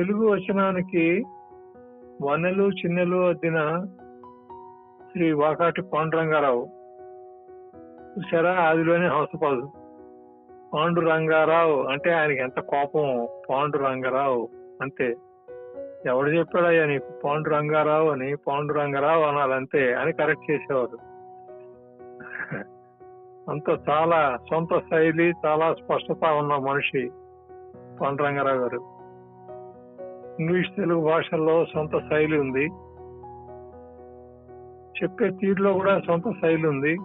తెలుగు వచనానికి వనెలు చిన్నలు అద్దిన శ్రీ వాకాటి పాండురంగారావు. చూసారా ఆదిలోనే హౌసపాదు పాండురంగారావు అంటే ఆయనకి ఎంత కోపం? పాండురంగారావు అంతే ఎవడు చెప్పాడయ్యా నీకు? పాండురంగారావు అని పాండురంగారావు అనాలంతే అని కరెక్ట్ చేసేవారు. అంత చాలా సొంత శైలి చాలా స్పష్టత ఉన్న మనిషి పాండురంగారావు గారు. ఇంగ్లీష్ తెలుగు భాషల్లో సొంత శైలి ఉంది. చెప్పే తీరులో కూడా సొంత శైలి ఉంది.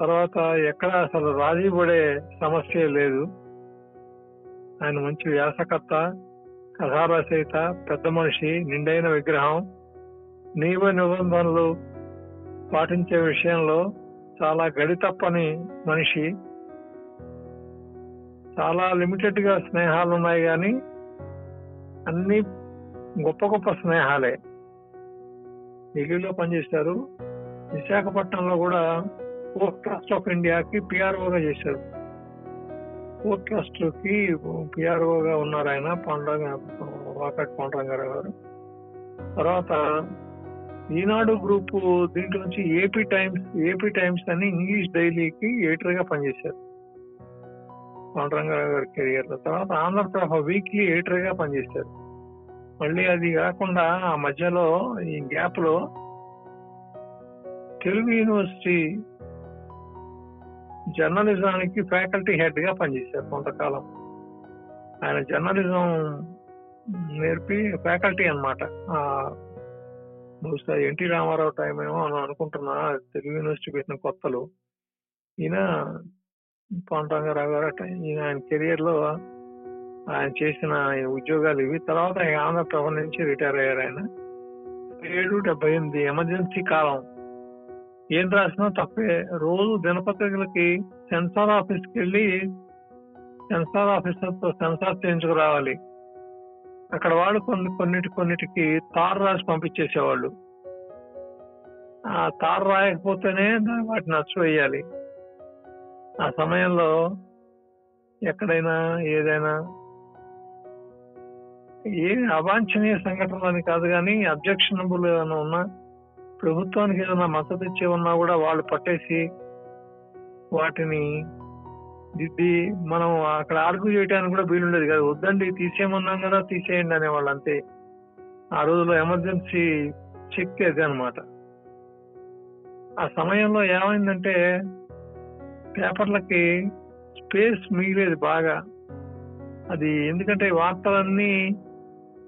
తర్వాత ఎక్కడ అసలు రాజీ పడే సమస్య లేదు. ఆయన మంచి వ్యాసకర్త కథారచయిత పెద్ద మనిషి నిండైన విగ్రహం. నియమ నిబంధనలు పాటించే విషయంలో చాలా గడితప్పని మనిషి. చాలా లిమిటెడ్గా స్నేహాలు ఉన్నాయి కానీ అన్ని గొప్ప గొప్ప స్నేహాలే. ఢిల్లీలో పనిచేశారు. విశాఖపట్నంలో కూడా పోర్ట్ ట్రస్ట్ ఆఫ్ ఇండియాకి పిఆర్ఓగా చేశారు. పోర్ట్ ట్రస్ట్కి పిఆర్ఓగా ఉన్నారు ఆయన పాండరంగ వాకట్ పాండరంగారావు గారు. తర్వాత ఈనాడు గ్రూప్ దీంట్లో నుంచి ఏపీ టైమ్స్ ఏపీ టైమ్స్ అని ఇంగ్లీష్ డైలీకి ఎడిటర్గా పనిచేశారు. పాండరంగారావు గారి కెరియర్లో తర్వాత ఆంధ్రప్రభ వీక్లీ ఎడిటర్గా పనిచేశారు. మళ్ళీ అది కాకుండా ఆ మధ్యలో ఈ గ్యాప్లో తెలుగు యూనివర్సిటీ జర్నలిజానికి ఫ్యాకల్టీ హెడ్గా పనిచేశారు కొంతకాలం. ఆయన జర్నలిజం నేర్పి ఫ్యాకల్టీ అనమాట బహుశా ఎన్టీ రామారావు టైం ఏమో అని అనుకుంటున్నా తెలుగు యూనివర్సిటీ పెట్టిన కొత్తలు. ఈయన పాండరంగారావు గారు అట ఈయన ఆయన కెరియర్లో ఆయన చేసిన ఉద్యోగాలు ఇవి. తర్వాత ఆయన ఆంధ్రప్రభ నుంచి రిటైర్ అయ్యారు ఆయన. ఏడు డెబ్బై ఎనిమిది ఎమర్జెన్సీ కాలం. ఏం రాసినా తప్పే. రోజు దినపత్రికలకి సెన్సార్ ఆఫీస్కి వెళ్ళి సెన్సార్ ఆఫీసర్తో సెన్సార్ చేయించుకురావాలి. అక్కడ వాళ్ళు కొన్ని కొన్నిటి కొన్నిటికి తారు రాసి పంపించేసేవాళ్ళు. ఆ తారు రాయకపోతేనే వాటిని నచ్చు వేయాలి. ఆ సమయంలో ఎక్కడైనా ఏదైనా ఏ అవాంఛనీయ సంఘటనలు అని కాదు కానీ అబ్జెక్షనబుల్ ఏమైనా ఉన్నా ప్రభుత్వానికి ఏదైనా మద్దతు ఇచ్చే ఉన్నా కూడా వాళ్ళు పట్టేసి వాటిని దిద్ది మనం అక్కడ ఆర్గ్యూ చేయడానికి కూడా వీలుండేది కాదు. వద్దండి తీసేయమన్నాం కదా తీసేయండి అనేవాళ్ళు అంతే. ఆ రోజులో ఎమర్జెన్సీ చెక్ అది అనమాట ఆ సమయంలో ఏమైందంటే పేపర్లకి స్పేస్ మిగిలేదు బాగా. అది ఎందుకంటే వార్తలన్నీ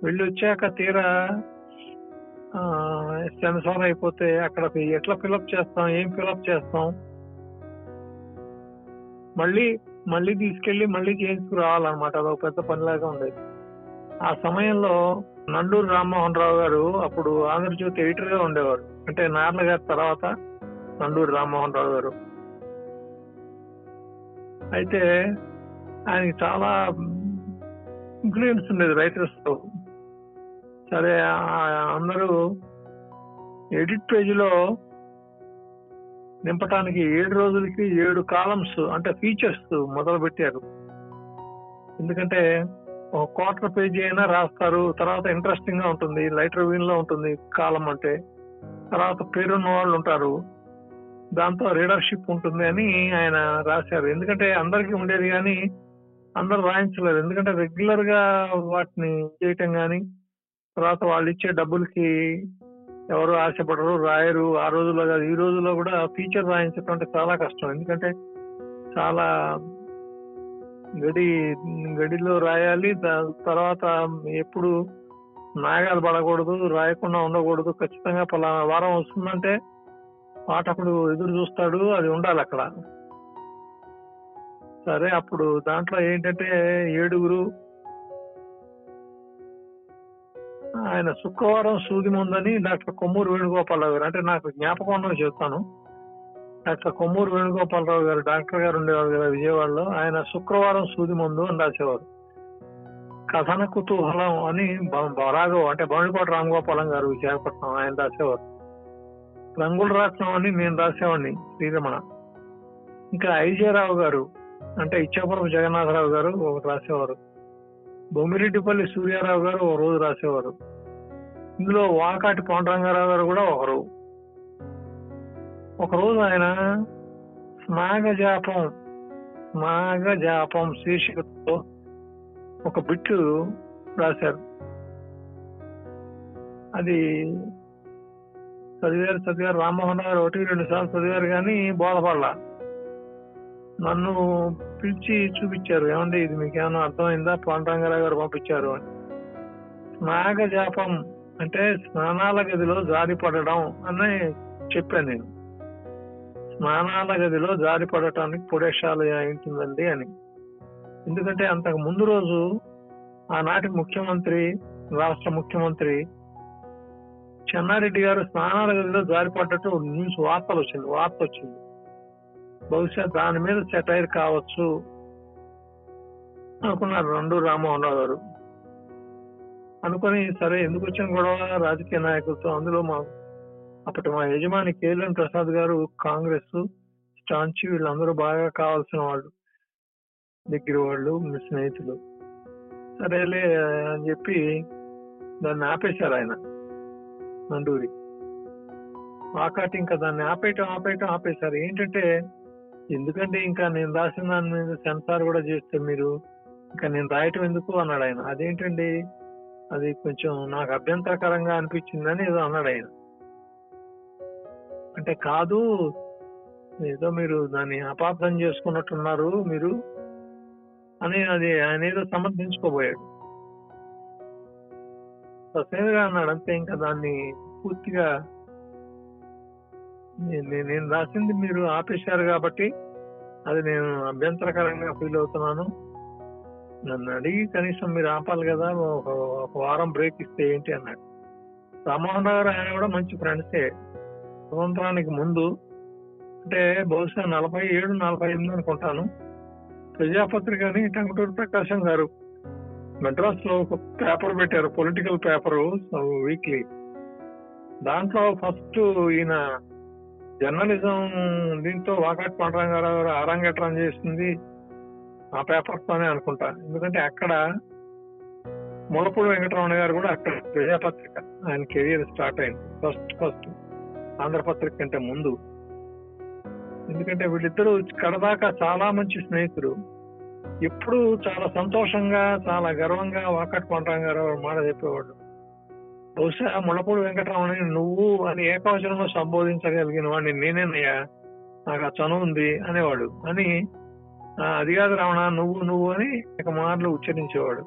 వెళ్ళి వచ్చాక తీరా సెన్సార్ అయిపోతే అక్కడ ఎట్లా ఫిలప్ చేస్తాం ఏం ఫిలప్ చేస్తాం. మళ్ళీ మళ్ళీ తీసుకెళ్ళి మళ్ళీ చేయించుకురావాలన్నమాట అదొక పెద్ద పనిలాగా ఉండేది. ఆ సమయంలో నండూరు రామ్మోహన్ రావు గారు అప్పుడు ఆంధ్రజ్యోతి ఎడిటర్గా ఉండేవారు. అంటే నార్ల గారి తర్వాత నండూరు రామ్మోహన్ రావు గారు. అయితే ఆయనకి చాలా ఇన్ఫ్లుయెన్స్ ఉండేది రైటర్స్తో. సరే అందరూ ఎడిట్ పేజీలో నింపటానికి ఏడు రోజులకి ఏడు కాలమ్స్ అంటే ఫీచర్స్ మొదలు పెట్టారు ఎందుకంటే ఒక క్వార్టర్ పేజీ అయినా రాస్తారు తర్వాత ఇంట్రెస్టింగ్గా ఉంటుంది లైటర్ వీన్లో ఉంటుంది కాలం అంటే. తర్వాత పేరున్న వాళ్ళు ఉంటారు. దాంతో రీడర్షిప్ ఉంటుంది అని ఆయన రాశారు. ఎందుకంటే అందరికీ ఉండేది కానీ అందరు రాయించలేరు. ఎందుకంటే రెగ్యులర్గా వాటిని చేయటం కానీ తర్వాత వాళ్ళు ఇచ్చే డబ్బులకి ఎవరు ఆశపడరు రాయరు. ఆ రోజుల్లో కాదు ఈ రోజుల్లో కూడా ఫీచర్ రాయించడం అంటే చాలా కష్టం. ఎందుకంటే చాలా గడి గడిలో రాయాలి తర్వాత ఎప్పుడు నాగాలు పడకూడదు రాయకుండా ఉండకూడదు. ఖచ్చితంగా పలానా వారం వస్తుందంటే పాఠకుడు ఎదురు చూస్తాడు అది ఉండాలి అక్కడ. సరే అప్పుడు దాంట్లో ఏంటంటే ఏడుగురు ఆయన శుక్రవారం సూది ఉందని డాక్టర్ కొమ్మూరు వేణుగోపాలరావు గారు అంటే నాకు జ్ఞాపకం చెప్తాను. డాక్టర్ కొమ్మూరు వేణుగోపాలరావు గారు డాక్టర్ గారు ఉండేవారు కదా విజయవాడలో ఆయన శుక్రవారం సూది ముందు అని రాసేవారు. కథన కుతూహలం అని రాఘవ్ అంటే బౌండికోట రామగోపాలం గారు విశాఖపట్నం ఆయన రాసేవారు. రంగుల రాట్నం అని నేను రాసేవాడిని శ్రీరమణ. ఇంకా ఐజయరావు గారు అంటే ఇచ్చాపురం జగన్నాథరావు గారు ఒకటి రాసేవారు. బొమ్మిరెడ్డిపల్లి సూర్యారావు గారు ఒక రోజు రాసేవారు. ఇందులో వాకాటి పాండురంగారావు గారు కూడా ఒకరు. ఒకరోజు ఆయన స్నాగజాపం స్నాగజాపం శీర్షికతో ఒక బిట్టు రాశారు. అది చదివారు చదివారు రామ్మోహన్ గారు ఒకటి రెండు సార్లు చదివారు కానీ బోధపడలా నన్ను పిలిచి చూపించారు. ఏమండి ఇది మీకు ఏమైనా అర్థమైందా పాండరంగారావు గారు పంపించారు అని. స్నాగజాపం అంటే స్నానాల గదిలో జారి పడడం అని చెప్పాను నేను. స్నానాల గదిలో జారి పడటానికి పుడేషాలు అని. ఎందుకంటే అంతకు ముందు రోజు ఆనాటి ముఖ్యమంత్రి రాష్ట్ర ముఖ్యమంత్రి చెన్నారెడ్డి గారు స్నానాల గదిలో జారిపడ్డట్టు న్యూస్ వార్తలు వచ్చింది వార్త వచ్చింది. బహుశా దాని మీద సెటైర్ కావచ్చు అనుకున్నారు రెండు రామ్మోహన్ రావు గారు. అనుకొని సరే ఎందుకు వచ్చిన గొడవ? రాజకీయ నాయకులతో అందులో మా అప్పటి మా యజమాని కేఎల్ఎన్ ప్రసాద్ గారు కాంగ్రెస్ స్టాంచి వీళ్ళందరూ బాగా కావాల్సిన వాళ్ళు దగ్గర వాళ్ళు మీ స్నేహితులు. సరేలే అని చెప్పి దాన్ని ఆపేశారు ఆయన. నండూరి. ఆకాటి ఇంకా దాన్ని ఆపేయటం ఆపేయటం ఆపేశారు. ఏంటంటే ఎందుకంటే ఇంకా నేను రాసిన దాని మీద సెన్సార్ కూడా చేస్తే మీరు ఇంకా నేను రాయటం ఎందుకు అన్నాడు ఆయన. అదేంటండి? అది కొంచెం నాకు అభ్యంతరకరంగా అనిపించిందని ఏదో అన్నాడు ఆయన. అంటే కాదు ఏదో మీరు దాన్ని అపార్థం చేసుకున్నట్టున్నారు మీరు అని అది ఆయన ఏదో సమర్థించుకోబోయాడు. ససేమిగా అన్నాడు అంతే ఇంకా దాన్ని పూర్తిగా నేను రాసింది మీరు ఆపేశారు కాబట్టి అది నేను అభ్యంతరకరంగా ఫీల్ అవుతున్నాను. నన్ను అడిగి కనీసం మీరు ఆపాలి కదా ఒక ఒక వారం బ్రేక్ ఇస్తే ఏంటి అన్నాడు. రామోహన్ రావు గారు ఆయన కూడా మంచి ఫ్రెండ్సే. స్వతంత్రానికి ముందు అంటే బహుశా నలభై ఏడు నలభై ఎనిమిది అనుకుంటాను. ప్రజాపత్రిక అని టంగుటూరు ప్రకాశం గారు మెడ్రాస్లో ఒక పేపర్ పెట్టారు పొలిటికల్ పేపర్ వీక్లీ దాంట్లో ఫస్ట్ ఈయన జర్నలిజం దీంతో వాకాట్ పాండరంగారావు గారు అరంగేట్రం చేసింది ఆ పేపర్ తోనే అనుకుంటా. ఎందుకంటే అక్కడ ములపూడి వెంకటరమణ గారు కూడా అక్కడ ప్రజాపత్రిక ఆయన కెరియర్ స్టార్ట్ అయింది. ఫస్ట్ ఫస్ట్ ఆంధ్రపత్రిక కంటే ముందు. ఎందుకంటే వీళ్ళిద్దరూ కడదాకా చాలా మంచి స్నేహితులు. ఎప్పుడు చాలా సంతోషంగా చాలా గర్వంగా వాకట్ పాండరంగారావు మాట చెప్పేవాడు బహుశా ముళ్ళపూడి వెంకటరామని నువ్వు అని ఏకవచనంలో సంబోధించగలిగిన వాడిని నేనేనయ్యా నాకు ఆ చను ఉంది అనేవాడు. అని అది కాదు రావణ నువ్వు నువ్వు అని ఇక మాటలు ఉచ్చరించేవాడు.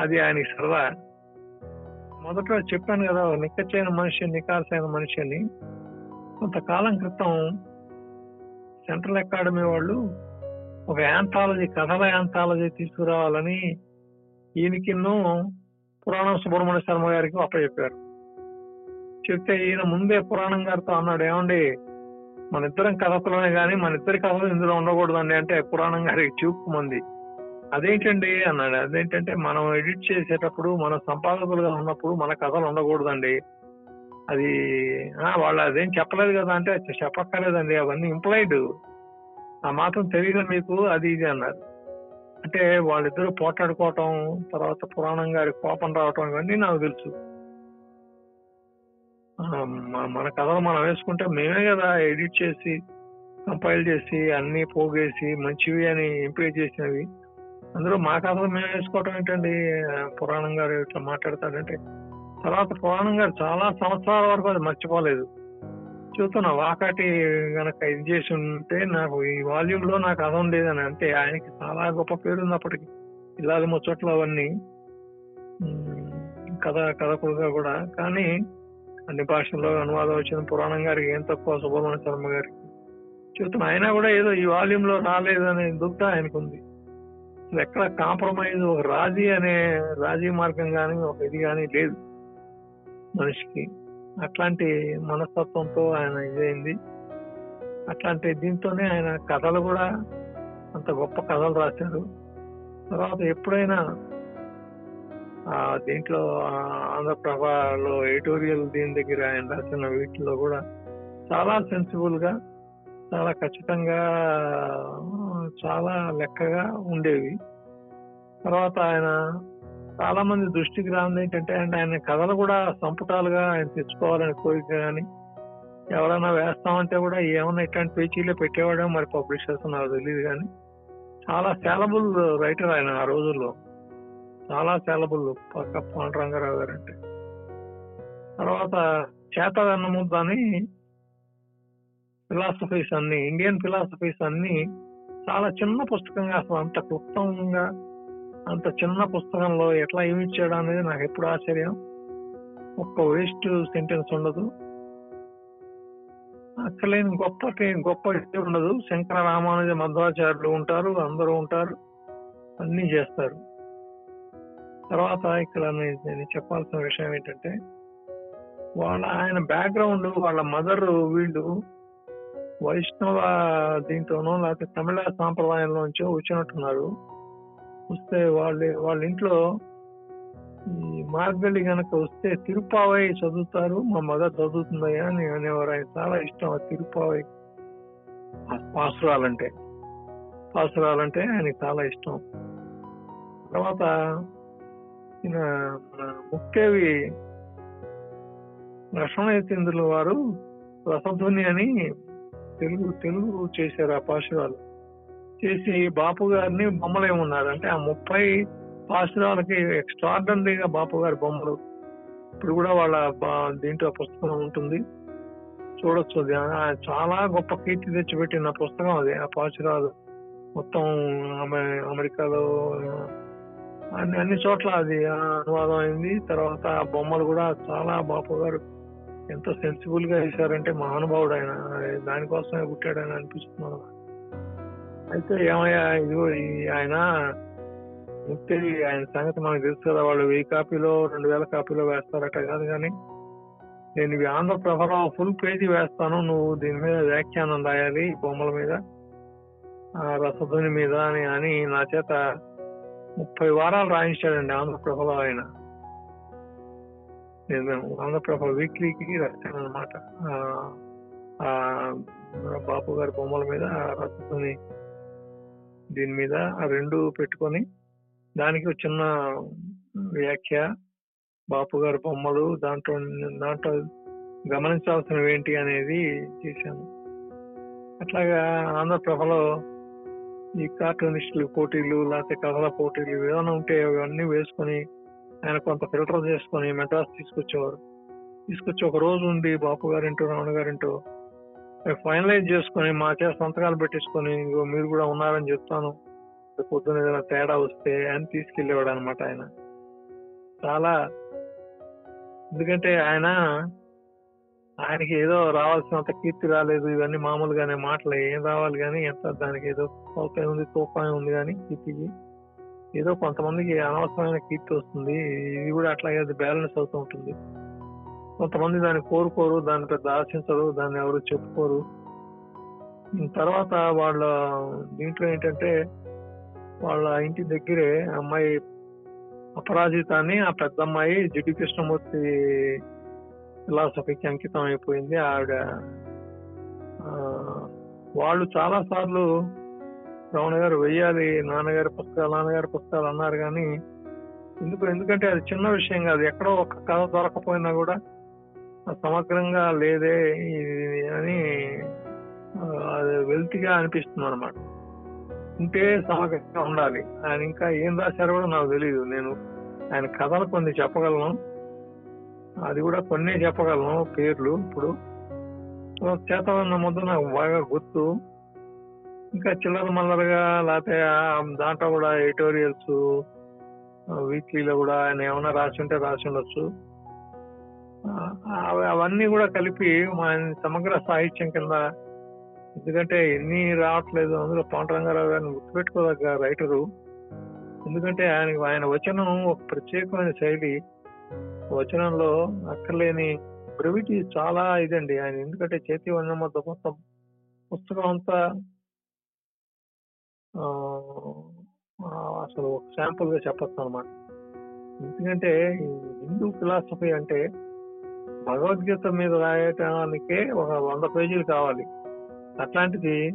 అది ఆయనకి సరదా. మొదట చెప్పాను కదా నిక్కచ్చైన మనిషి నికాసైన మనిషి అని కొంతకాలం క్రితం సెంట్రల్ అకాడమీ వాళ్ళు ఒక యాంథాలజీ కథల యాంథాలజీ తీసుకురావాలని ఈయనకిన్నో పురాణం సుబ్రహ్మణ్య శర్మ గారికి అప్పచెప్పారు చెప్తే ఈయన ముందే పురాణం గారితో అన్నాడు ఏమండి మన ఇద్దరం కథలోనే కానీ మన ఇద్దరి కథలు ఇందులో ఉండకూడదండి అంటే పురాణం గారికి చూపుమంది అదేంటండి? అన్నాడు. అదేంటంటే మనం ఎడిట్ చేసేటప్పుడు మన సంపాదకులుగా ఉన్నప్పుడు మన కథలు ఉండకూడదండి. అది ఆ, వాళ్ళు అదేం చెప్పలేదు కదా అంటే చెప్పక్కర్లేదండి అవన్నీ ఇంప్లాయిడ్. ఆ మాత్రం తెలియదు మీకు అది ఇది అన్నారు. అంటే వాళ్ళిద్దరూ పోట్లాడుకోవటం తర్వాత పురాణం గారి కోపం రావటం ఇవన్నీ నాకు తెలుసు. మన కథలు మనం వేసుకుంటే మేమే కదా ఎడిట్ చేసి కంపైల్ చేసి అన్ని పోగేసి మంచివి అని ఎంపిక చేసినవి. అందులో మా కథలు మేము వేసుకోవటం ఏంటండి? పురాణం గారు ఇట్లా మాట్లాడతాడంటే తర్వాత పురాణం గారు చాలా సంవత్సరాల వరకు అది మర్చిపోలేదు. చూస్తున్నా వాకాటి గనక ఇది చేసి ఉంటే నాకు ఈ వాల్యూమ్లో నాకు అదం లేదని అంటే ఆయనకి చాలా గొప్ప పేరు ఉంది అప్పటికి ఇలాగ ముచ్చట్లు అవన్నీ కథ కథకుడుగా కూడా. కానీ అన్ని భాషల్లో అనువాదం వచ్చిన పురాణం గారికి ఏం తక్కువ సుబ్రహ్మణ్య శర్మ గారికి చూస్తున్నా ఆయన కూడా ఏదో ఈ వాల్యూమ్లో రాలేదనే దుఃఖ ఆయనకు ఉంది ఎక్కడ కాంప్రమైజ్ ఒక రాజీ అనే రాజీ మార్గం కానీ ఒక ఇది కానీ లేదు మనిషికి. అట్లాంటి మనస్తత్వంతో ఆయన ఇదైంది. అట్లాంటి దీంతోనే ఆయన కథలు కూడా అంత గొప్ప కథలు రాశారు. తర్వాత ఎప్పుడైనా ఆ దీంట్లో ఆంధ్రప్రభలో ఎడిటోరియల్ దీని దగ్గర ఆయన రాసిన వీటిలో కూడా చాలా సెన్సిబుల్గా చాలా ఖచ్చితంగా చాలా లెక్కగా ఉండేవి. తర్వాత ఆయన చాలా మంది దృష్టికి రానిది ఏంటంటే అండ్ ఆయన కథలు కూడా సంపుటాలుగా ఆయన తెచ్చుకోవాలని కోరిక కానీ ఎవరైనా వేస్తామంటే కూడా ఏమన్నా ఇట్లాంటి పేజీలో పెట్టేవాడో మరి పబ్లిషర్స్ నాకు తెలియదు కానీ చాలా సేలబుల్ రైటర్ ఆయన ఆ రోజుల్లో. చాలా సేలబుల్ పక్క పాండురంగారావు గారు అంటే. తర్వాత చేత వెన్నముద్ద అని ఫిలాసఫీస్ అన్ని ఇండియన్ ఫిలాసఫీస్ అన్ని చాలా చిన్న పుస్తకంగా అసలు అంత క్లుప్తంగా అంత చిన్న పుస్తకంలో ఎట్లా ఇచ్చాడు అనేది నాకు ఎప్పుడు ఆశ్చర్యం. ఒక్క వేస్ట్ సెంటెన్స్ ఉండదు. అక్కలేని గొప్ప గొప్ప ఇది ఉండదు. శంకర రామానుజ మధ్వాచార్యులు ఉంటారు అందరూ ఉంటారు అన్నీ చేస్తారు. తర్వాత ఇక్కడ నేను చెప్పాల్సిన విషయం ఏంటంటే వాళ్ళ ఆయన బ్యాక్గ్రౌండ్ వాళ్ళ మదర్ వీళ్ళు వైష్ణవ దీంతోనో లేకపోతే తమిళ సాంప్రదాయంలోంచో వచ్చినట్టున్నారు. వస్తే వాళ్ళ వాళ్ళ ఇంట్లో ఈ మార్గళి గనక వస్తే తిరుపావై చదువుతారు మా మదర్ చదువుతుందయ్యా అని అనేవారు. ఆయన చాలా ఇష్టం ఆ తిరుపావై. ఆ పాసురాలంటే పాసురాలంటే ఆయనకి చాలా ఇష్టం. తర్వాత ఈయన ముక్కేవి లక్ష్మణయతీంద్రుల వారు రసధ్వని అని తెలుగు తెలుగు చేశారు ఆ పాశురాలు. చేసి బాపు గారిని బొమ్మలు ఏమన్నారు? అంటే ఆ ముప్పై పాశురాలకి ఎక్స్ట్రాడనరీగా బాపు గారి బొమ్మలు. ఇప్పుడు కూడా వాళ్ళ బా- దీంట్లో పుస్తకం ఉంటుంది. చూడొచ్చు అది. చాలా గొప్ప కీర్తి తెచ్చిపెట్టిన పుస్తకం అది. ఆ పాశురాలు మొత్తం అమెరికాలో అన్ని అన్ని చోట్ల అది ఆ అనువాదం అయింది. తర్వాత ఆ బొమ్మలు కూడా చాలా బాపు గారు ఎంత సెన్సిబుల్గా వేశారంటే మహానుభావుడు ఆయన. దానికోసమే పుట్టాడు అని అనిపిస్తున్నాను అయితే ఏమయ్యా ఇదిగో ఈ ఆయన ముక్తి ఆయన సంగతి మనకు తెలుసు కదా వాళ్ళు వెయ్యి కాపీలో రెండు వేల కాపీలో వేస్తారట కాదు కానీ నేను ఇవి ఆంధ్రప్రభలో ఫుల్ పేజీ వేస్తాను నువ్వు దీని మీద వ్యాఖ్యానం రాయాలి బొమ్మల మీద ఆ మీద అని అని నా చేత ముప్పై వారాలు రాయించాడండి ఆంధ్రప్రభలో ఆయన. నేను ఆంధ్రప్రభ వీక్లీకి రాశాను అనమాట బాపు గారి బొమ్మల మీద ఆ దీని మీద ఆ రెండు పెట్టుకొని దానికి ఒక చిన్న వ్యాఖ్య బాపు గారి బొమ్మలు దాంట్లో దాంట్లో గమనించాల్సినవి ఏంటి అనేది చేశాను. అట్లాగా ఆంధ్రప్రభలో ఈ కార్టూనిస్టులు పోటీలు లేకపోతే కథల పోటీలు ఏమైనా ఉంటే అవన్నీ వేసుకొని ఆయన కొంత ఫిల్టర్ చేసుకొని మెడ్రాస్ తీసుకొచ్చేవారు. తీసుకొచ్చి ఒక రోజు ఉండి బాపు గారింటో నాన్నగారింటో గారింటో ఫైనలైజ్ చేసుకొని మా చేత సంతకాలు పెట్టించుకొని ఇంకో మీరు కూడా ఉన్నారని చెప్తాను. రేపు పొద్దున ఏదైనా తేడా వస్తే అని తీసుకెళ్ళేవాడు అనమాట ఆయన. చాలా ఎందుకంటే ఆయన ఆయనకి ఏదో రావాల్సినంత కీర్తి రాలేదు. ఇవన్నీ మామూలుగానే మాటలు. ఏం రావాలి కానీ ఎంత దానికి ఏదో సౌకర్యం ఉంది తోపాయం ఉంది కానీ కీర్తికి. ఏదో కొంతమందికి అనవసరమైన కీర్తి వస్తుంది. ఇది కూడా అట్లాగే అది బ్యాలెన్స్ అవుతూ ఉంటుంది. కొంతమంది దాన్ని కోరుకోరు దాన్ని పెద్ద ఆశించరు దాన్ని ఎవరు చెప్పుకోరు. తర్వాత వాళ్ళ దీంట్లో ఏంటంటే వాళ్ళ ఇంటి దగ్గరే అమ్మాయి అపరాజిత అని ఆ పెద్ద అమ్మాయి జిడ్డు కృష్ణమూర్తి ఫిలాసఫీకి అంకితం అయిపోయింది. ఆవిడ వాళ్ళు చాలా సార్లు రమణ గారు వెయ్యాలి నాన్నగారి పుస్తకాలు నాన్నగారి పుస్తకాలు అన్నారు కానీ ఎందుకు ఎందుకంటే అది చిన్న విషయం కాదు. ఎక్కడో ఒక కథ దొరకపోయినా కూడా సమగ్రంగా లేదే అని అది వెల్తిగా అనిపిస్తుంది అనమాట ఉంటే సమగ్రంగా ఉండాలి. ఆయన ఇంకా ఏం రాశారో కూడా నాకు తెలియదు నేను ఆయన కథలు కొన్ని చెప్పగలను. అది కూడా కొన్ని చెప్పగలను పేర్లు ఇప్పుడు. చేతవన్న ముద్ద నాకు బాగా గుర్తు. ఇంకా చిల్లర మల్లరగా లేకపోతే ఆ దాంట్లో కూడా ఎడిటోరియల్స్ వీక్లీలో కూడా ఆయన ఏమైనా రాసి ఉంటే రాసి ఉండొచ్చు. అవన్నీ కూడా కలిపి మా సమగ్ర సాహిత్యం కింద ఎందుకంటే ఎన్ని రావట్లేదు అందులో పాండురంగారావు గారిని గుర్తుపెట్టుకోదగ్గ రైటరు. ఎందుకంటే ఆయన ఆయన వచనం ఒక ప్రత్యేకమైన శైలి. వచనంలో అక్కర్లేని బ్రెవిటీ చాలా ఇదండి. ఆయన ఎందుకంటే చేతి వన్న మొత్తం మొత్తం పుస్తకం అంతా అసలు ఒక శాంపుల్గా చెప్పచ్చు అనమాట ఎందుకంటే హిందూ ఫిలాసఫీ అంటే భగవద్గీత మీద రాయటానికే ఒక వంద పేజీలు కావాలి. అట్లాంటిది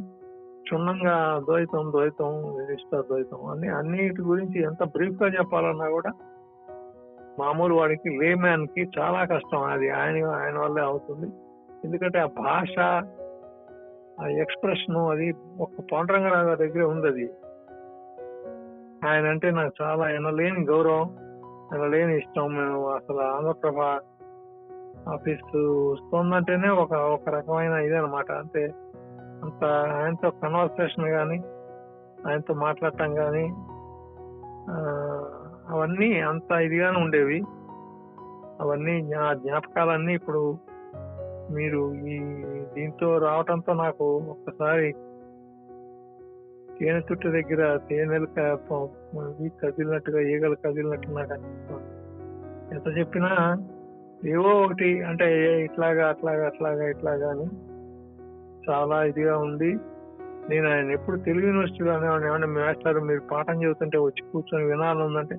క్షుణ్ణంగా ద్వైతం ద్వైతం విశిష్ట ద్వైతం అన్ని అన్నిటి గురించి ఎంత బ్రీఫ్గా చెప్పాలన్నా కూడా మామూలు వాడికి లే మ్యాన్కి చాలా కష్టం. అది ఆయన ఆయన వల్లే అవుతుంది. ఎందుకంటే ఆ భాష ఆ ఎక్స్ప్రెషన్ అది ఒక పాండురంగరావు గారి దగ్గర ఉంది అది. ఆయన అంటే నాకు చాలా ఎనలేని గౌరవం ఎనలేని ఇష్టం. మేము అసలు ఆంధ్రప్రభ ఆఫీస్ వస్తుందంటేనే ఒక ఒక రకమైన ఇది అనమాట అంటే అంత ఆయనతో కన్వర్సేషన్ కానీ ఆయనతో మాట్లాడటం కానీ అవన్నీ అంత ఇదిగానే ఉండేవి. అవన్నీ జ్ఞా జ్ఞాపకాలన్నీ ఇప్పుడు మీరు ఈ దీంతో రావటంతో నాకు ఒక్కసారి తేనె చుట్టు దగ్గర తేనెలు కదిలినట్టుగా ఈగలు కదిలినట్టు నాకు అనిపిస్తుంది. ఎంత చెప్పినా ఏవో ఒకటి అంటే ఏ- ఇట్లాగా అట్లాగా అట్లాగా ఇట్లాగా అని చాలా ఇదిగా ఉంది నేను ఆయన ఎప్పుడు తెలుగు యూనివర్సిటీలో అనేవాడిని. ఏమన్నా మాస్టర్ మీరు పాఠం చెబుతుంటే వచ్చి కూర్చొని వినాలని ఉందంటే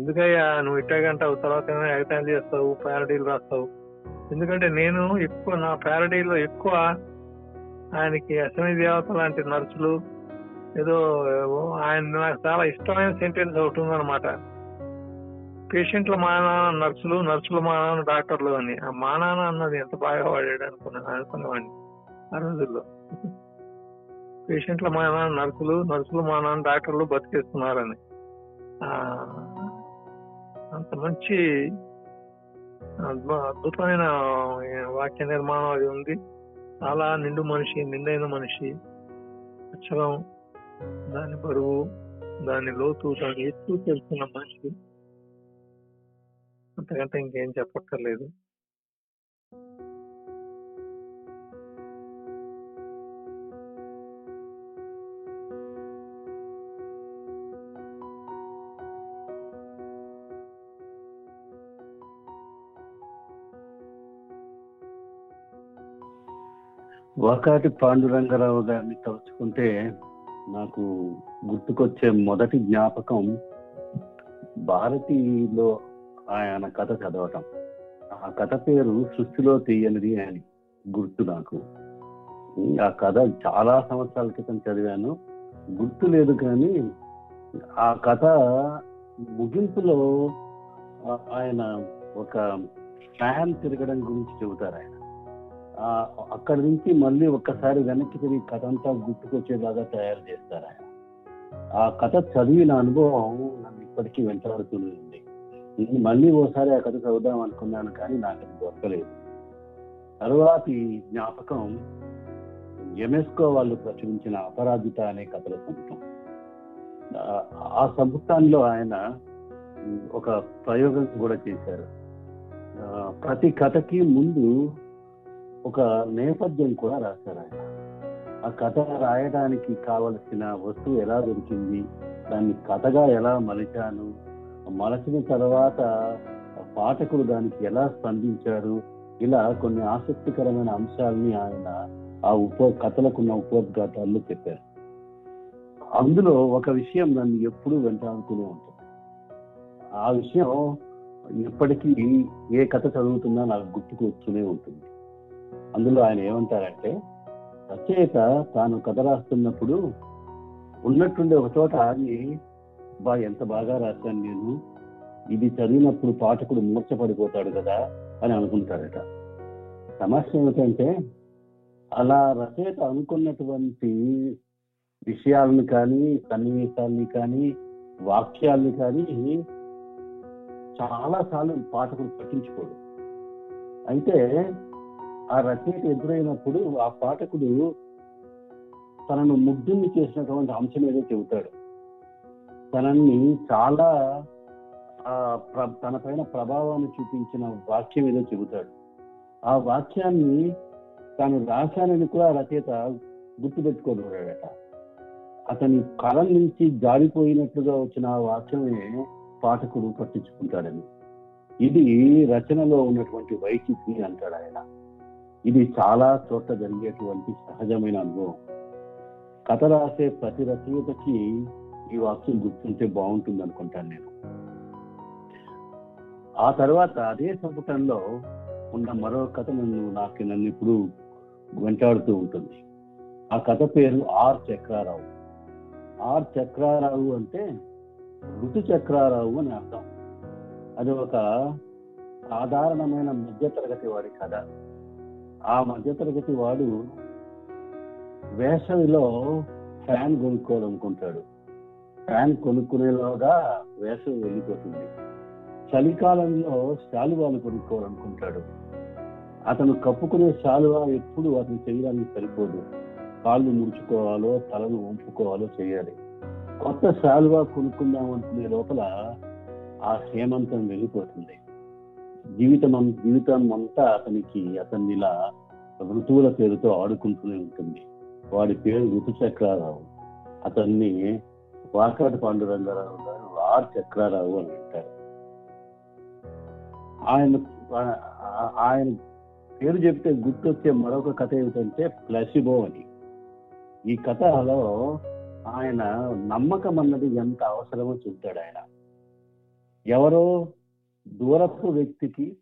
ఎందుకయ్యా నువ్వు ఇట్టాగంటావు తర్వాత ఏమైనా చేస్తావు ప్యారడీలు రాస్తావు. ఎందుకంటే నేను ఎక్కువ నా ప్యారడీలో ఎక్కువ ఆయనకి అశ్వని దేవత లాంటి నర్సులు ఏదో ఆయన నాకు చాలా ఇష్టమైన సెంటెన్స్ ఒకటి ఉందన్నమాట. పేషెంట్ల మా నాన్న నర్సులు నర్సుల మా నాన్న డాక్టర్లు అని. ఆ మా నాన్న అన్నది ఎంత బాగా వాడాడు అనుకున్నాను అనుకునేవాడిని ఆ రోజుల్లో. పేషెంట్ల మా నాన్న నర్సులు నర్సులు మా నాన్న డాక్టర్లు బతికేస్తున్నారని. ఆ, అంత మంచి అద్భు- అద్భుతమైన వాక్య నిర్మాణం అది ఉంది. చాలా నిండు మనిషి నిండైన మనిషి. అక్షరం దాని బరువు దాని లోతు దాని ఎత్తు తెలుసుకున్న మనిషి. అంతకంటే ఇంకేం చెప్పక్కర్లేదు. వాకాటి పాండురంగరావు గారిని తలుచుకుంటే నాకు గుర్తుకొచ్చే మొదటి జ్ఞాపకం భారతిలో ఆయన కథ చదవటం. ఆ కథ పేరు సృష్టిలో తీయనిది అని గుర్తు నాకు. ఆ కథ చాలా సంవత్సరాల క్రితం చదివాను. గుర్తు లేదు కానీ ఆ కథ ముగింపులో ఆయన ఒక ఫ్యాన్ తిరగడం గురించి చెబుతారు ఆయన. అక్కడి నుంచి మళ్ళీ ఒక్కసారి వెనక్కి తిరిగి కథ అంతా గుర్తుకొచ్చేలాగా తయారు చేస్తారు ఆయన. ఆ కథ చదివిన అనుభవం నన్ను ఇప్పటికీ వెంటాడుతూనే ఉంది. ఇది మళ్ళీ ఓసారి ఆ కథ చదువుదాం అనుకున్నాను కానీ నాకు అది దొరకలేదు తర్వాతి జ్ఞాపకం ఎంఎస్కో వాళ్ళు ప్రచురించిన అపరాజిత అనే కథల సంపుటం. ఆ- ఆ సంపుటాల్లో ఆయన ఒక ప్రయోగం కూడా చేశారు. ఆ, ప్రతి కథకి ముందు ఒక నేపథ్యం కూడా రాశారు ఆయన. ఆ కథ రాయడానికి కావలసిన వస్తువు ఎలా దొరికింది దాన్ని కథగా ఎలా మలిచాను మలచిన తర్వాత పాఠకులు దానికి ఎలా స్పందించారు? ఇలా కొన్ని ఆసక్తికరమైన అంశాలని ఆయన ఆ ఉప కథలకున్న ఉపోద్ఘాతాల్లో చెప్పారు. అందులో ఒక విషయం నన్ను ఎప్పుడూ వెంటాడుతూనే ఉంటుంది. ఆ విషయం ఇప్పటికీ ఏ కథ చదువుతున్నా నాకు గుర్తుకు వస్తూనే ఉంటుంది. అందులో ఆయన ఏమంటారంటే రచయిత తాను కథ రాస్తున్నప్పుడు ఉన్నట్టుండి ఒక చోట ఆగి బా ఎంత బాగా రాశాను నేను. ఇది చదివినప్పుడు పాఠకుడు మూర్చపడిపోతాడు కదా అని అనుకుంటాడట సమస్య ఏమిటంటే అలా రచయిత అనుకున్నటువంటి విషయాలను కానీ సన్నివేశాలని కానీ వాక్యాల్ని కానీ చాలాసార్లు పాఠకుడు పట్టించుకోడు. అయితే ఆ రచయిత ఎదురైనప్పుడు ఆ పాఠకుడు తనను ముగ్ధుని చేసినటువంటి అంశం ఏదో చెబుతాడు. తనని చాలా తన పైన ప్రభావాన్ని చూపించిన వాక్యం ఏదో చెబుతాడు. ఆ వాక్యాన్ని తాను రాశానని కూడా రచయిత గుర్తుపెట్టుకోగలడట అతని కలం నుంచి జారిపోయినట్లుగా వచ్చిన ఆ వాక్యమే పాఠకుడు పట్టించుకుంటాడని. ఇది రచనలో ఉన్నటువంటి వైచిత్రి అంటాడు ఆయన. ఇది చాలా చోట్ల జరిగేటువంటి సహజమైన అనుభవం. కథ రాసే ప్రతి రచయితకి ఈ వాక్యం గుర్తుంటే బాగుంటుంది అనుకుంటాను నేను. ఆ తర్వాత అదే సంపుటంలో ఉన్న మరో కథ నన్ను నాకు నన్ను ఇప్పుడు వెంటాడుతూ ఉంటుంది. ఆ కథ పేరు ఆర్ చక్రారావు. ఆర్ చక్రారావు అంటే ఋతు చక్రారావు అని అర్థం. అది ఒక సాధారణమైన మధ్యతరగతి వాడి కథ. ఆ మధ్యతరగతి వాడు వేసవిలో ఫ్యాన్ కొనుక్కోవాలనుకుంటాడు. ఫ్యాన్ కొనుక్కునేలోగా వేసవి వెళ్ళిపోతుంది. చలికాలంలో శాలువాలు కొనుక్కోవాలనుకుంటాడు. అతను కప్పుకునే శాలువా ఎప్పుడు అతని శరీరానికి సరిపోదు. కాళ్ళు ముడుచుకోవాలో తలను వంపుకోవాలో చేయాలి. కొత్త శాలువా కొనుక్కుందాం అనుకునే లోపల ఆ హేమంతం వెళ్ళిపోతుంది. జీవితం జీవితం అంతా అతనికి అతన్ని ఇలా ఋతువుల పేరుతో ఆడుకుంటూనే ఉంటుంది. వాడి పేరు ఋతుచక్రారావు. అతన్ని వాకాటి పాండురంగారావు గారు ఆర్ చక్రారావు అని అంటారు ఆయన ఆయన పేరు చెప్తే గుర్తొచ్చే మరొక కథ ఏమిటంటే ప్లసిబో అని. ఈ కథలో ఆయన నమ్మకం అన్నది ఎంత అవసరమో చూస్తాడు ఆయన. ఎవరో దూరపు వ్యక్తికి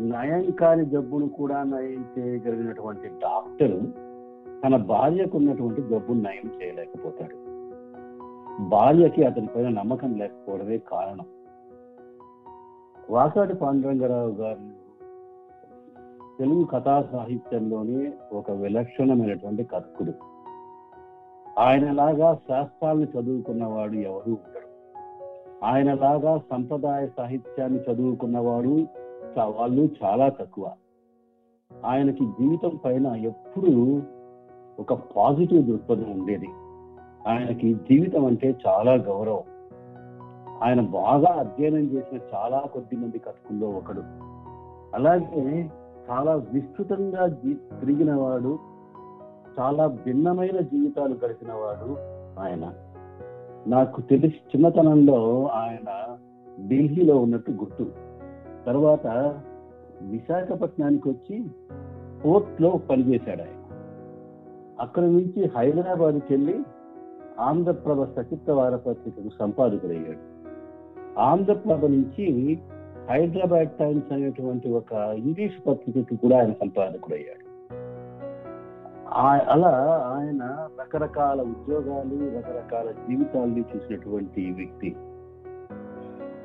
నయం కాని జబ్బును కూడా నయం చేయగలిగినటువంటి డాక్టరు తన భార్యకు ఉన్నటువంటి జబ్బును నయం చేయలేకపోతాడు. భార్యకి అతని పైన నమ్మకం లేకపోవడమే కారణం. వాసాటి పాండురంగరావు గారు తెలుగు కథా సాహిత్యంలోనే ఒక విలక్షణమైనటువంటి కథకుడు. ఆయనలాగా శాస్త్రాలను చదువుకున్నవాడు ఎవరూ ఉండడు ఆయనలాగా సంప్రదాయ సాహిత్యాన్ని చదువుకున్నవాడు సవాళ్ళు వాళ్ళు చాలా తక్కువ. ఆయనకి జీవితం పైన ఎప్పుడూ ఒక పాజిటివ్ దృక్పథం ఉండేది. ఆయనకి జీవితం అంటే చాలా గౌరవం. ఆయన బాగా అధ్యయనం చేసిన చాలా కొద్ది మంది కథకుల్లో ఒకడు. అలాగే చాలా విస్తృతంగా తిరిగిన వాడు చాలా భిన్నమైన జీవితాలు గడిపిన వాడు ఆయన. నాకు తెలిసి చిన్నతనంలో ఆయన ఢిల్లీలో ఉన్నట్టు గుర్తు. తర్వాత విశాఖపట్నానికి వచ్చి పోర్ట్లో పనిచేశాడు ఆయన. అక్కడి నుంచి హైదరాబాద్కి వెళ్ళి ఆంధ్రప్రభ సచిత్రవార పత్రికకు సంపాదకుడయ్యాడు. ఆంధ్రప్రభ నుంచి హైదరాబాద్ టైమ్స్ అనేటువంటి ఒక ఇంగ్లీష్ పత్రికకి కూడా ఆయన సంపాదకుడయ్యాడు. అలా ఆయన రకరకాల ఉద్యోగాలు రకరకాల జీవితాల్ని చూసినటువంటి వ్యక్తి.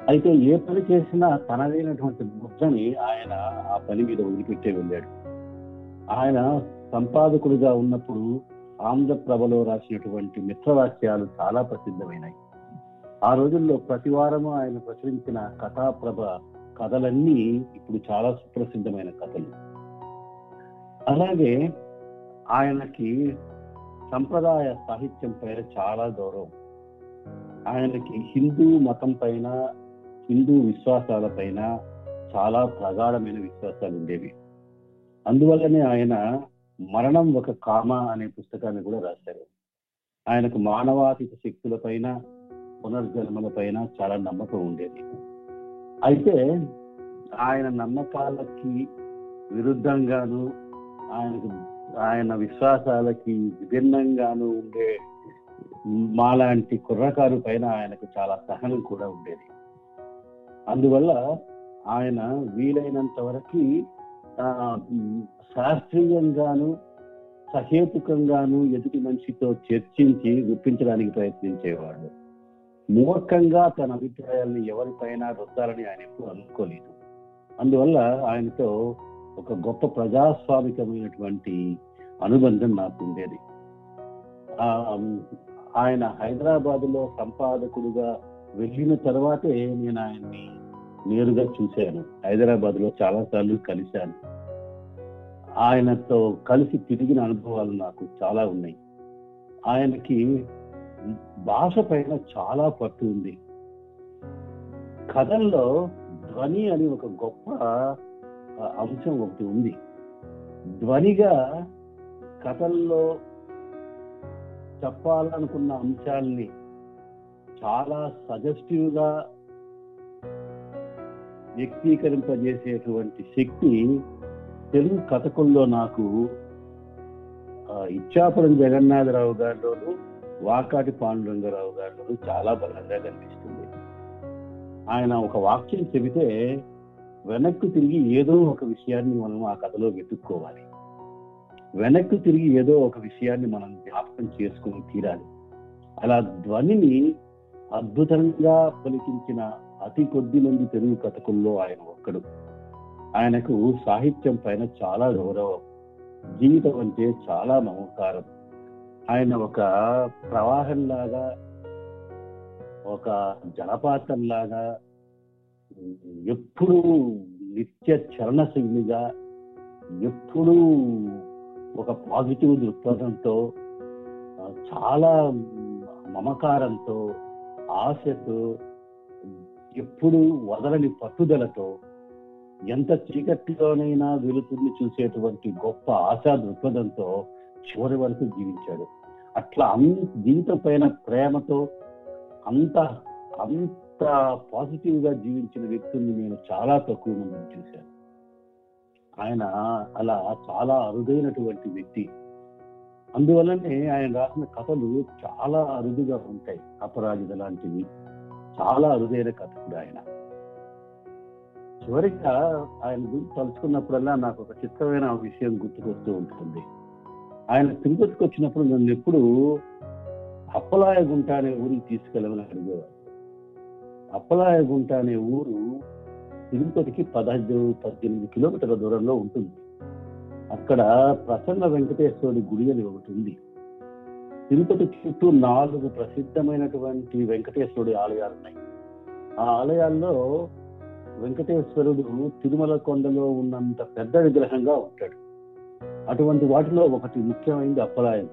అయితే ఏ పని చేసినా తనదైనటువంటి ముద్రని ఆయన ఆ పని మీద వదిలిపెట్టే వెళ్ళాడు. ఆయన సంపాదకుడిగా ఉన్నప్పుడు ఆంధ్రప్రభలో రాసినటువంటి మిత్రవాక్యాలు చాలా ప్రసిద్ధమైనాయి ఆ రోజుల్లో ప్రతి వారము ఆయన ప్రచురించిన కథాప్రభ కథలన్నీ ఇప్పుడు చాలా సుప్రసిద్ధమైన కథలు. అలాగే ఆయనకి సంప్రదాయ సాహిత్యం పైన చాలా గౌరవం. ఆయనకి హిందూ మతం పైన హిందూ విశ్వాసాల పైన చాలా ప్రగాఢమైన విశ్వాసాలు ఉండేవి. అందువల్లనే ఆయన మరణం ఒక కామ అనే పుస్తకాన్ని కూడా రాశారు. ఆయనకు మానవాతీత శక్తుల పైన పునర్జన్మల పైన చాలా నమ్మకం ఉండేది. అయితే ఆయన నమ్మకాలకి విరుద్ధంగాను ఆయనకు ఆయన విశ్వాసాలకి విభిన్నంగాను ఉండే మాలాంటి కుర్రకారు పైన ఆయనకు చాలా సహనం కూడా ఉండేది. అందువల్ల ఆయన వీలైనంత వరకు శాస్త్రీయంగాను సహేతుకంగాను ఎదుటి మనిషితో చర్చించి గుర్తించడానికి ప్రయత్నించేవాడు. మూర్ఖంగా తన అభిప్రాయాల్ని ఎవరిపైన రుద్దాలని ఆయన ఎప్పుడు అనుకోలేదు. అందువల్ల ఆయనతో ఒక గొప్ప ప్రజాస్వామికమైనటువంటి అనుబంధం నాకు ఉండేది ఆయన హైదరాబాద్లో సంపాదకుడుగా వెళ్ళిన తర్వాతే నేను ఆయన్ని నేరుగా చూశాను. హైదరాబాద్లో చాలా సార్లు కలిశాను. ఆయనతో కలిసి తిరిగిన అనుభవాలు నాకు చాలా ఉన్నాయి. ఆయనకి భాష పైన చాలా పట్టు ఉంది. కథల్లో ధ్వని అని ఒక గొప్ప అంశం ఒకటి ఉంది. ధ్వనిగా కథల్లో చెప్పాలనుకున్న అంశాల్ని చాలా సజెస్టివ్గా వ్యక్తీకరింపజేసేటువంటి శక్తి తెలుగు కథకుల్లో నాకు ఇచ్చాపురం జగన్నాథరావు గారిలోను వాకాటి పాండురంగరావు గారిలోను చాలా బలంగా కనిపిస్తుంది. ఆయన ఒక వాక్యం చెబితే వెనక్కు తిరిగి ఏదో ఒక విషయాన్ని మనం ఆ కథలో వెతుక్కోవాలి. వెనక్కు తిరిగి ఏదో ఒక విషయాన్ని మనం జ్ఞాపకం చేసుకుని తీరాలి. అలా ధ్వనిని అద్భుతంగా పలికించిన అతి కొద్ది మంది తెలుగు కథకుల్లో ఆయన ఒక్కడు. ఆయనకు సాహిత్యం పైన చాలా గౌరవం జీవితం అంటే చాలా మమకారం ఆయన ఒక ప్రవాహంలాగా ఒక జలపాతంలాగా ఎప్పుడూ నిత్య చరణశైలిగా ఎప్పుడూ ఒక పాజిటివ్ దృక్పథంతో చాలా మమకారంతో ఆశతో ఎప్పుడు వదలని పట్టుదలతో ఎంత చీకటిలోనైనా వెలుతుర్ని చూసేటువంటి గొప్ప ఆశా దృక్పథంతో చివరి వరకు జీవించాడు. అట్లా అన్ జీవితం పైన ప్రేమతో అంత అంత పాజిటివ్గా జీవించిన వ్యక్తుల్ని నేను చాలా తక్కువ మందిని చూశాను. ఆయన అలా చాలా అరుదైనటువంటి వ్యక్తి. అందువల్లనే ఆయన రాసిన కథలు చాలా అరుదుగా ఉంటాయి. అపరాజిత లాంటివి. చాలా అరుదైన కథ కూడా ఆయన. చివరిగా ఆయన గురించి తలుచుకున్నప్పుడల్లా నాకు ఒక చిత్రమైన విషయం గుర్తుకొస్తూ ఉంటుంది. ఆయన తిరుపతికి వచ్చినప్పుడు నన్ను ఎప్పుడు అప్పలాయగుంట అనే ఊరికి తీసుకెళ్ళమని అడిగేవారు. అప్పలాయగుంట అనే ఊరు తిరుపతికి పదహైదు పద్దెనిమిది కిలోమీటర్ల దూరంలో ఉంటుంది. అక్కడ ప్రసన్న వెంకటేశ్వరుడి గుడి అని ఒకటి ఉంది. తిరుపతి చుట్టూ నాలుగు ప్రసిద్ధమైనటువంటి వెంకటేశ్వరుడి ఆలయాలు ఉన్నాయి. ఆ ఆలయాల్లో వెంకటేశ్వరుడు తిరుమల కొండలో ఉన్నంత పెద్ద విగ్రహంగా ఉంటాడు. అటువంటి వాటిలో ఒకటి ముఖ్యమైనది అప్పలాయం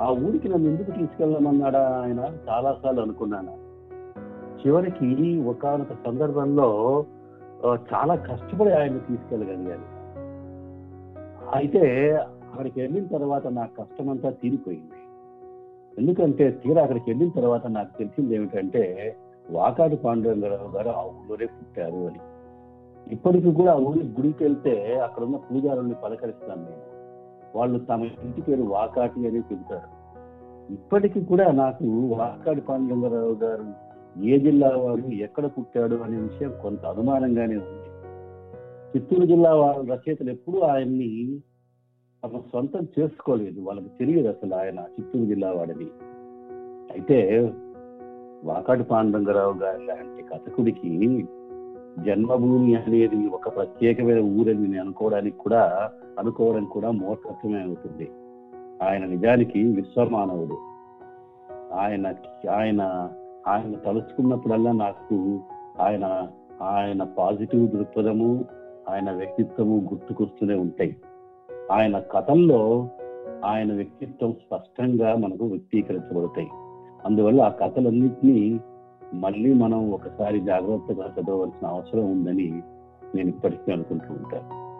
ఆ ఊరికి నన్ను ఎందుకు తీసుకెళ్ళమన్నాడా ఆయన? చాలాసార్లు అనుకున్నాను. చివరికి ఒకనొక సందర్భంలో చాలా కష్టపడి ఆయన తీసుకెళ్ళగలిగాను అయితే అక్కడికి వెళ్ళిన తర్వాత నా కష్టమంతా తీరిపోయింది. ఎందుకంటే తీరా అక్కడికి వెళ్ళిన తర్వాత నాకు తెలిసింది ఏమిటంటే వాకాటి పాండురంగరావు గారు ఆ ఊళ్ళోనే పుట్టారు అని. ఇప్పటికి కూడా ఆ ఊరి గుడికి వెళ్తే అక్కడ ఉన్న పూజారుల్ని పలకరిస్తాను నేను. వాళ్ళు తమ ఇంటి పేరు వాకాటి అని చెబుతారు. ఇప్పటికి కూడా నాకు వాకాటి పాండురంగరావు గారు ఏ జిల్లా వాడు ఎక్కడ పుట్టాడు అనే విషయం కొంత అనుమానంగానే ఉంది. చిత్తూరు జిల్లా వాళ్ళ రచయితలు ఎప్పుడూ ఆయన్ని తమ సొంతం చేసుకోలేదు. వాళ్ళకి తెలియదు అసలు ఆయన చిత్తూరు జిల్లా వాడిని. అయితే వాకాటి పాండురంగరావు గారి లాంటి కథకుడికి జన్మభూమి అనేది ఒక ప్రత్యేకమైన ఊరని నేను అనుకోవడానికి కూడా అనుకోవడం కూడా మూర్ఖత్వమే అవుతుంది. ఆయన నిజానికి విశ్వమానవుడు. ఆయన ఆయన ఆయన తలుచుకున్నప్పుడల్లా నాకు ఆయన ఆయన పాజిటివ్ దృక్పథము ఆయన వ్యక్తిత్వము గుర్తుకొస్తూనే ఉంటాయి. ఆయన కథల్లో ఆయన వ్యక్తిత్వం స్పష్టంగా మనకు వ్యక్తీకరించబడతాయి. అందువల్ల ఆ కథలన్నింటినీ మళ్ళీ మనం ఒకసారి జాగ్రత్తగా చదవవలసిన అవసరం ఉందని నేను ఇప్పటికీ అనుకుంటూ ఉంటాను.